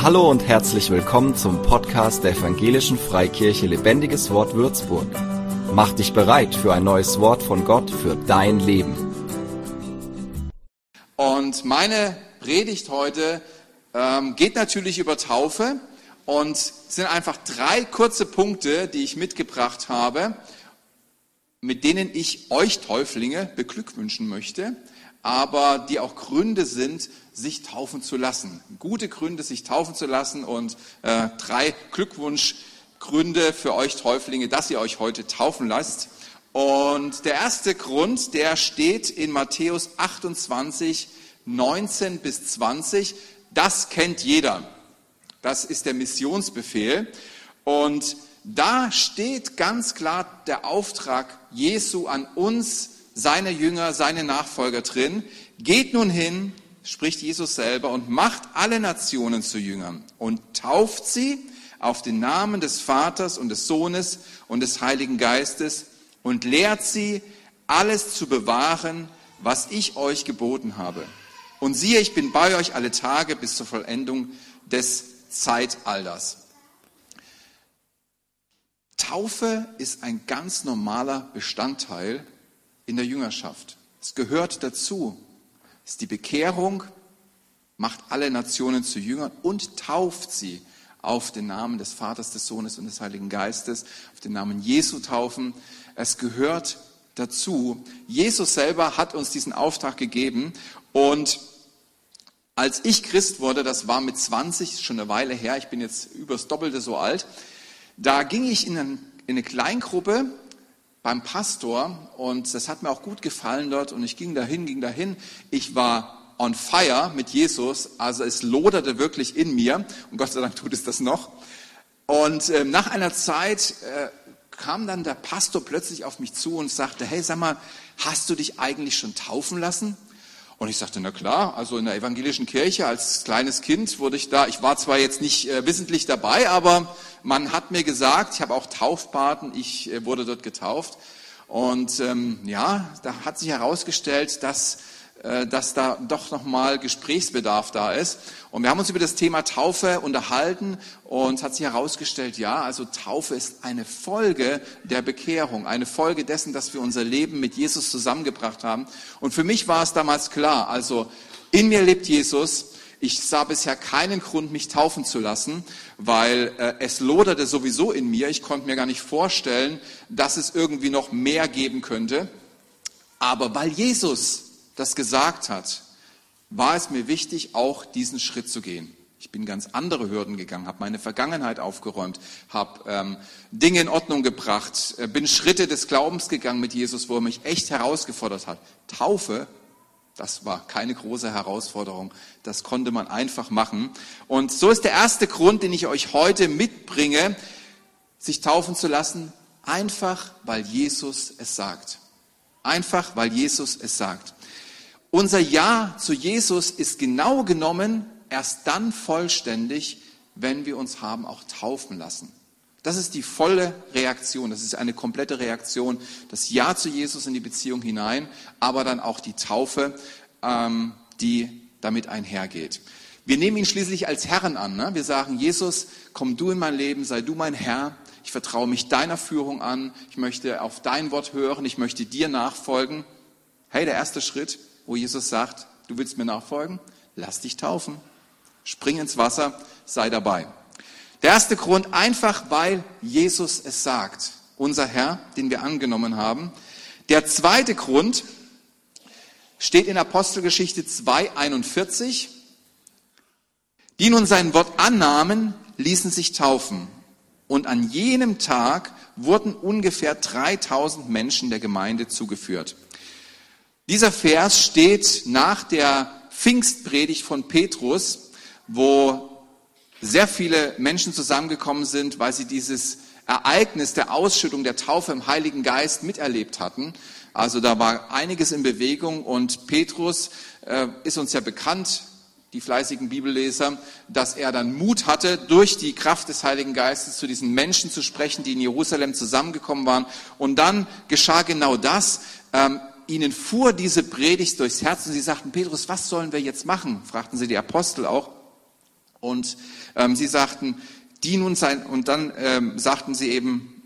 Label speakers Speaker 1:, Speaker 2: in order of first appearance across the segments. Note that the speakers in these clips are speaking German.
Speaker 1: Hallo und herzlich willkommen zum Podcast der Evangelischen Freikirche Lebendiges Wort Würzburg. Mach dich bereit für ein neues Wort von Gott für dein Leben.
Speaker 2: Und meine Predigt heute ähm, geht natürlich über Taufe und sind einfach drei kurze Punkte, die ich mitgebracht habe, mit denen ich euch Täuflinge beglückwünschen möchte aber die auch Gründe sind, sich taufen zu lassen. Gute Gründe, sich taufen zu lassen und äh, drei Glückwunschgründe für euch Täuflinge, dass ihr euch heute taufen lasst. Und der erste Grund, der steht in Matthäus 28, 19 bis 20. Das kennt jeder. Das ist der Missionsbefehl. Und da steht ganz klar der Auftrag Jesu an uns, seine Jünger, seine Nachfolger drin. Geht nun hin, spricht Jesus selber, und macht alle Nationen zu Jüngern und tauft sie auf den Namen des Vaters und des Sohnes und des Heiligen Geistes und lehrt sie, alles zu bewahren, was ich euch geboten habe. Und siehe, ich bin bei euch alle Tage bis zur Vollendung des Zeitalters. Taufe ist ein ganz normaler Bestandteil in der Jüngerschaft. Es gehört dazu. Ist die Bekehrung, macht alle Nationen zu Jüngern und tauft sie auf den Namen des Vaters, des Sohnes und des Heiligen Geistes, auf den Namen Jesu taufen. Es gehört dazu. Jesus selber hat uns diesen Auftrag gegeben und als ich Christ wurde, das war mit 20, schon eine Weile her, ich bin jetzt übers Doppelte so alt, da ging ich in eine Kleingruppe beim Pastor und das hat mir auch gut gefallen dort und ich ging dahin, ging dahin. Ich war on fire mit Jesus, also es loderte wirklich in mir und Gott sei Dank tut es das noch. Und äh, nach einer Zeit äh, kam dann der Pastor plötzlich auf mich zu und sagte, hey, sag mal, hast du dich eigentlich schon taufen lassen? Und ich sagte, na klar, also in der evangelischen Kirche als kleines Kind wurde ich da, ich war zwar jetzt nicht äh, wissentlich dabei, aber man hat mir gesagt, ich habe auch Taufpaten, ich äh, wurde dort getauft. Und ähm, ja, da hat sich herausgestellt, dass dass da doch nochmal Gesprächsbedarf da ist. Und wir haben uns über das Thema Taufe unterhalten und hat sich herausgestellt, ja, also Taufe ist eine Folge der Bekehrung, eine Folge dessen, dass wir unser Leben mit Jesus zusammengebracht haben. Und für mich war es damals klar, also in mir lebt Jesus. Ich sah bisher keinen Grund, mich taufen zu lassen, weil äh, es loderte sowieso in mir. Ich konnte mir gar nicht vorstellen, dass es irgendwie noch mehr geben könnte. Aber weil Jesus das gesagt hat, war es mir wichtig, auch diesen Schritt zu gehen. Ich bin ganz andere Hürden gegangen, habe meine Vergangenheit aufgeräumt, habe ähm, Dinge in Ordnung gebracht, äh, bin Schritte des Glaubens gegangen mit Jesus, wo er mich echt herausgefordert hat. Taufe, das war keine große Herausforderung, das konnte man einfach machen. Und so ist der erste Grund, den ich euch heute mitbringe, sich taufen zu lassen, einfach weil Jesus es sagt. Einfach weil Jesus es sagt. Unser Ja zu Jesus ist genau genommen erst dann vollständig, wenn wir uns haben auch taufen lassen. Das ist die volle Reaktion, das ist eine komplette Reaktion, das Ja zu Jesus in die Beziehung hinein, aber dann auch die Taufe, ähm, die damit einhergeht. Wir nehmen ihn schließlich als Herrn an. Ne? Wir sagen, Jesus, komm du in mein Leben, sei du mein Herr. Ich vertraue mich deiner Führung an. Ich möchte auf dein Wort hören. Ich möchte dir nachfolgen. Hey, der erste Schritt, wo Jesus sagt, du willst mir nachfolgen? Lass dich taufen. Spring ins Wasser, sei dabei. Der erste Grund, einfach weil Jesus es sagt. Unser Herr, den wir angenommen haben. Der zweite Grund steht in Apostelgeschichte 2,41. Die nun sein Wort annahmen, ließen sich taufen. Und an jenem Tag wurden ungefähr 3000 Menschen der Gemeinde zugeführt. Dieser Vers steht nach der Pfingstpredigt von Petrus, wo sehr viele Menschen zusammengekommen sind, weil sie dieses Ereignis der Ausschüttung der Taufe im Heiligen Geist miterlebt hatten. Also da war einiges in Bewegung und Petrus äh, ist uns ja bekannt, die fleißigen Bibelleser, dass er dann Mut hatte, durch die Kraft des Heiligen Geistes zu diesen Menschen zu sprechen, die in Jerusalem zusammengekommen waren. Und dann geschah genau das. Ähm, ihnen fuhr diese Predigt durchs Herz und sie sagten, Petrus, was sollen wir jetzt machen? fragten sie die Apostel auch. Und ähm, sie sagten, die nun sein, und dann ähm, sagten sie eben,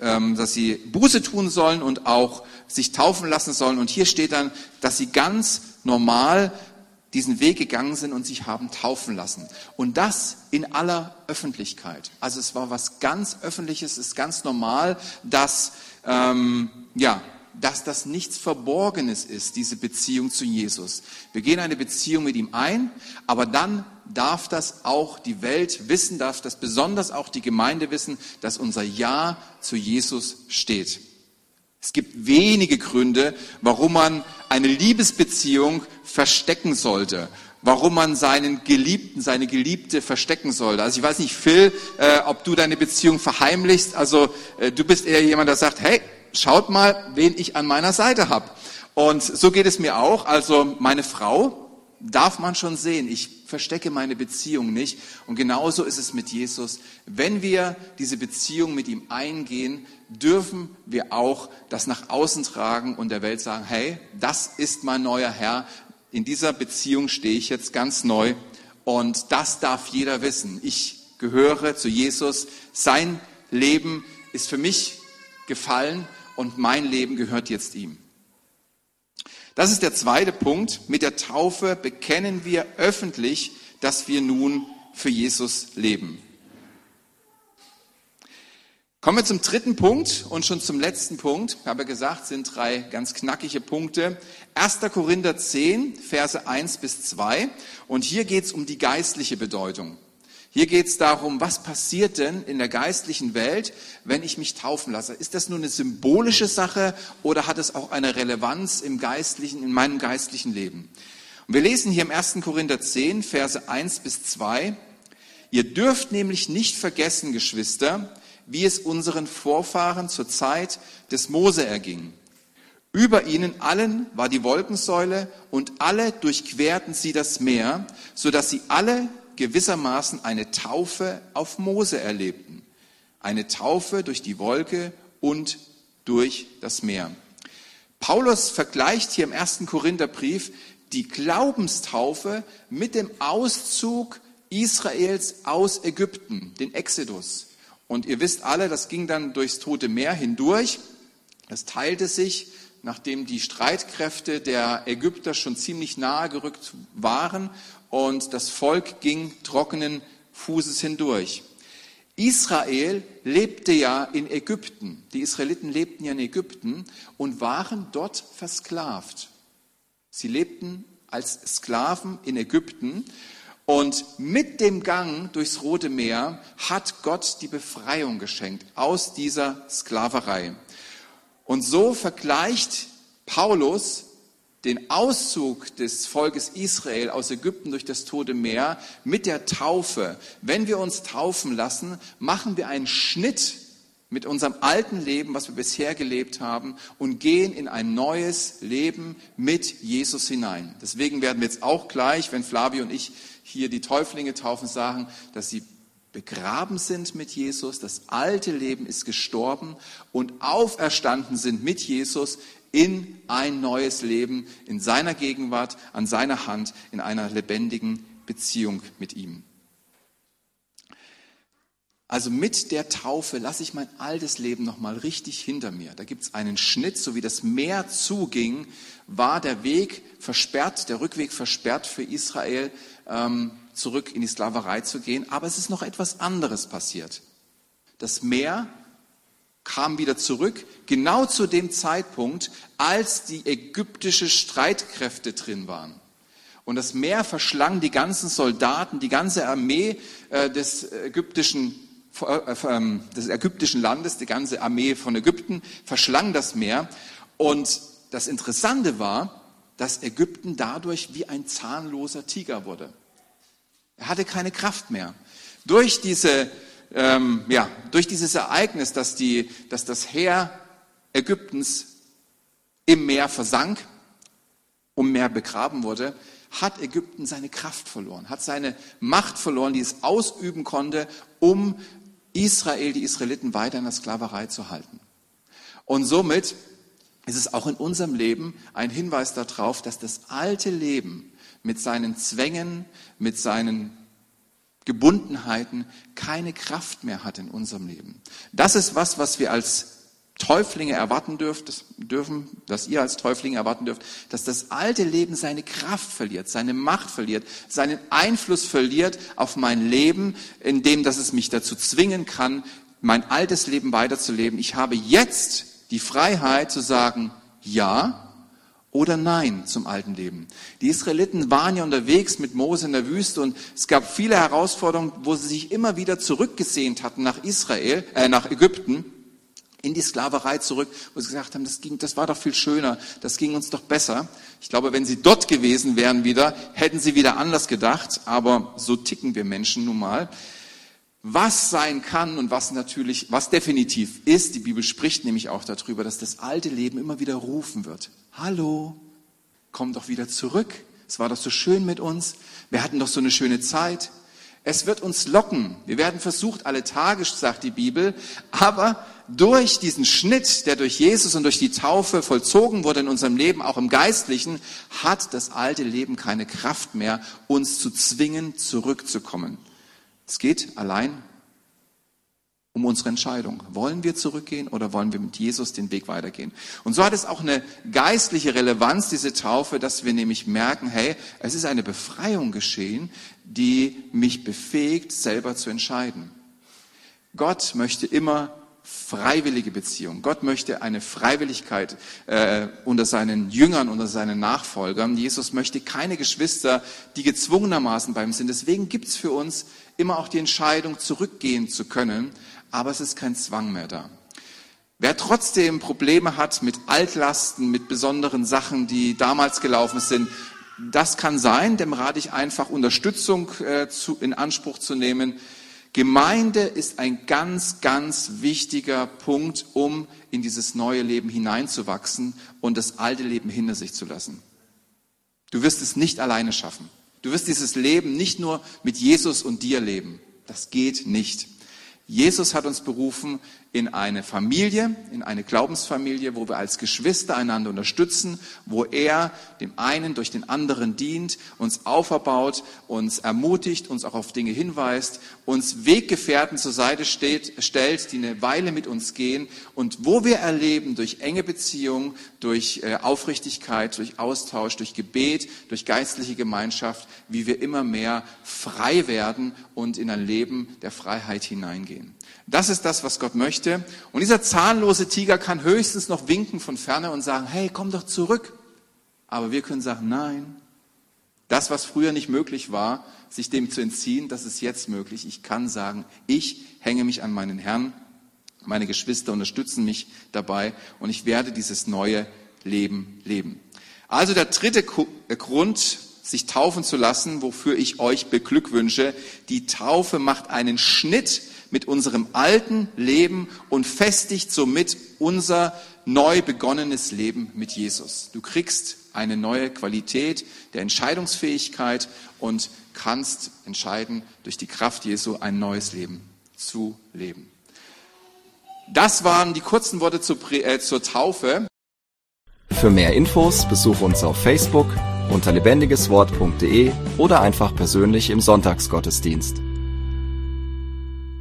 Speaker 2: ähm, dass sie Buße tun sollen und auch sich taufen lassen sollen. Und hier steht dann, dass sie ganz normal diesen Weg gegangen sind und sich haben taufen lassen. Und das in aller Öffentlichkeit. Also es war was ganz Öffentliches, es ist ganz normal, dass, ähm, ja, dass das nichts Verborgenes ist, diese Beziehung zu Jesus. Wir gehen eine Beziehung mit ihm ein, aber dann darf das auch die Welt wissen, darf das besonders auch die Gemeinde wissen, dass unser Ja zu Jesus steht. Es gibt wenige Gründe, warum man eine Liebesbeziehung verstecken sollte, warum man seinen Geliebten, seine Geliebte verstecken sollte. Also ich weiß nicht, Phil, äh, ob du deine Beziehung verheimlichst. Also äh, du bist eher jemand, der sagt, hey, schaut mal, wen ich an meiner Seite habe. Und so geht es mir auch. Also meine Frau darf man schon sehen. Ich verstecke meine Beziehung nicht. Und genauso ist es mit Jesus. Wenn wir diese Beziehung mit ihm eingehen, dürfen wir auch das nach außen tragen und der Welt sagen, hey, das ist mein neuer Herr. In dieser Beziehung stehe ich jetzt ganz neu. Und das darf jeder wissen. Ich gehöre zu Jesus. Sein Leben ist für mich gefallen und mein Leben gehört jetzt ihm. Das ist der zweite Punkt. Mit der Taufe bekennen wir öffentlich, dass wir nun für Jesus leben. Kommen wir zum dritten Punkt und schon zum letzten Punkt. Ich habe gesagt, sind drei ganz knackige Punkte. 1. Korinther 10, Verse 1 bis 2. Und hier geht es um die geistliche Bedeutung. Hier geht es darum, was passiert denn in der geistlichen Welt, wenn ich mich taufen lasse? Ist das nur eine symbolische Sache oder hat es auch eine Relevanz im geistlichen, in meinem geistlichen Leben? Und wir lesen hier im 1. Korinther 10, Verse 1 bis 2. Ihr dürft nämlich nicht vergessen, Geschwister, wie es unseren Vorfahren zur Zeit des Mose erging. Über ihnen allen war die Wolkensäule und alle durchquerten sie das Meer, so dass sie alle gewissermaßen eine Taufe auf Mose erlebten. Eine Taufe durch die Wolke und durch das Meer. Paulus vergleicht hier im ersten Korintherbrief die Glaubenstaufe mit dem Auszug Israels aus Ägypten, den Exodus. Und ihr wisst alle, das ging dann durchs Tote Meer hindurch. Das teilte sich, nachdem die Streitkräfte der Ägypter schon ziemlich nahe gerückt waren und das Volk ging trockenen Fußes hindurch. Israel lebte ja in Ägypten. Die Israeliten lebten ja in Ägypten und waren dort versklavt. Sie lebten als Sklaven in Ägypten und mit dem Gang durchs Rote Meer hat Gott die Befreiung geschenkt aus dieser Sklaverei. Und so vergleicht Paulus den Auszug des Volkes Israel aus Ägypten durch das Tote Meer mit der Taufe. Wenn wir uns taufen lassen, machen wir einen Schnitt mit unserem alten Leben, was wir bisher gelebt haben, und gehen in ein neues Leben mit Jesus hinein. Deswegen werden wir jetzt auch gleich, wenn Flavio und ich hier die Täuflinge taufen, sagen, dass sie begraben sind mit Jesus, das alte Leben ist gestorben und auferstanden sind mit Jesus in ein neues Leben, in seiner Gegenwart, an seiner Hand, in einer lebendigen Beziehung mit ihm. Also mit der Taufe lasse ich mein altes Leben nochmal richtig hinter mir. Da gibt es einen Schnitt, so wie das Meer zuging, war der Weg versperrt, der Rückweg versperrt für Israel, ähm, zurück in die Sklaverei zu gehen. Aber es ist noch etwas anderes passiert. Das Meer kam wieder zurück, genau zu dem Zeitpunkt, als die ägyptische Streitkräfte drin waren. Und das Meer verschlang die ganzen Soldaten, die ganze Armee äh, des ägyptischen äh, ähm, des ägyptischen Landes, die ganze Armee von Ägypten verschlang das Meer. Und das Interessante war, dass Ägypten dadurch wie ein zahnloser Tiger wurde. Er hatte keine Kraft mehr. Durch diese ähm, ja, durch dieses Ereignis, dass, die, dass das Heer Ägyptens im Meer versank, um Meer begraben wurde, hat Ägypten seine Kraft verloren, hat seine Macht verloren, die es ausüben konnte, um Israel, die Israeliten weiter in der Sklaverei zu halten. Und somit ist es auch in unserem Leben ein Hinweis darauf, dass das alte Leben mit seinen Zwängen, mit seinen Gebundenheiten keine Kraft mehr hat in unserem Leben. Das ist was, was wir als Täuflinge erwarten dürft, dürfen, dass ihr als Täuflinge erwarten dürft, dass das alte Leben seine Kraft verliert, seine Macht verliert, seinen Einfluss verliert auf mein Leben, indem dass es mich dazu zwingen kann, mein altes Leben weiterzuleben. Ich habe jetzt die Freiheit zu sagen, ja oder nein zum alten Leben. Die Israeliten waren ja unterwegs mit Mose in der Wüste und es gab viele Herausforderungen, wo sie sich immer wieder zurückgesehnt hatten nach Israel, äh, nach Ägypten in die Sklaverei zurück, wo sie gesagt haben, das, ging, das war doch viel schöner, das ging uns doch besser. Ich glaube, wenn sie dort gewesen wären wieder, hätten sie wieder anders gedacht, aber so ticken wir Menschen nun mal. Was sein kann und was natürlich, was definitiv ist, die Bibel spricht nämlich auch darüber, dass das alte Leben immer wieder rufen wird. Hallo, komm doch wieder zurück. Es war doch so schön mit uns. Wir hatten doch so eine schöne Zeit. Es wird uns locken. Wir werden versucht, alle Tage, sagt die Bibel, aber durch diesen Schnitt, der durch Jesus und durch die Taufe vollzogen wurde in unserem Leben, auch im Geistlichen, hat das alte Leben keine Kraft mehr, uns zu zwingen, zurückzukommen. Es geht allein um unsere Entscheidung. Wollen wir zurückgehen oder wollen wir mit Jesus den Weg weitergehen? Und so hat es auch eine geistliche Relevanz, diese Taufe, dass wir nämlich merken, hey, es ist eine Befreiung geschehen, die mich befähigt, selber zu entscheiden. Gott möchte immer freiwillige Beziehung. Gott möchte eine Freiwilligkeit äh, unter seinen Jüngern, unter seinen Nachfolgern. Jesus möchte keine Geschwister, die gezwungenermaßen bei ihm sind. Deswegen gibt's für uns immer auch die Entscheidung, zurückgehen zu können, aber es ist kein Zwang mehr da. Wer trotzdem Probleme hat mit Altlasten, mit besonderen Sachen, die damals gelaufen sind, das kann sein, dem rate ich einfach Unterstützung äh, zu, in Anspruch zu nehmen. Gemeinde ist ein ganz, ganz wichtiger Punkt, um in dieses neue Leben hineinzuwachsen und das alte Leben hinter sich zu lassen. Du wirst es nicht alleine schaffen. Du wirst dieses Leben nicht nur mit Jesus und dir leben. Das geht nicht. Jesus hat uns berufen in eine Familie, in eine Glaubensfamilie, wo wir als Geschwister einander unterstützen, wo er dem einen durch den anderen dient, uns auferbaut, uns ermutigt, uns auch auf Dinge hinweist, uns Weggefährten zur Seite steht, stellt, die eine Weile mit uns gehen und wo wir erleben durch enge Beziehungen, durch äh, Aufrichtigkeit, durch Austausch, durch Gebet, durch geistliche Gemeinschaft, wie wir immer mehr frei werden und in ein Leben der Freiheit hineingehen. Das ist das, was Gott möchte. Und dieser zahnlose Tiger kann höchstens noch winken von ferne und sagen, hey, komm doch zurück. Aber wir können sagen, nein. Das, was früher nicht möglich war, sich dem zu entziehen, das ist jetzt möglich. Ich kann sagen, ich hänge mich an meinen Herrn. Meine Geschwister unterstützen mich dabei und ich werde dieses neue Leben leben. Also der dritte äh, Grund, sich taufen zu lassen, wofür ich euch beglückwünsche. Die Taufe macht einen Schnitt mit unserem alten Leben und festigt somit unser neu begonnenes Leben mit Jesus. Du kriegst eine neue Qualität der Entscheidungsfähigkeit und kannst entscheiden, durch die Kraft Jesu ein neues Leben zu leben. Das waren die kurzen Worte zur, äh, zur Taufe.
Speaker 1: Für mehr Infos besuche uns auf Facebook unter lebendigeswort.de oder einfach persönlich im Sonntagsgottesdienst.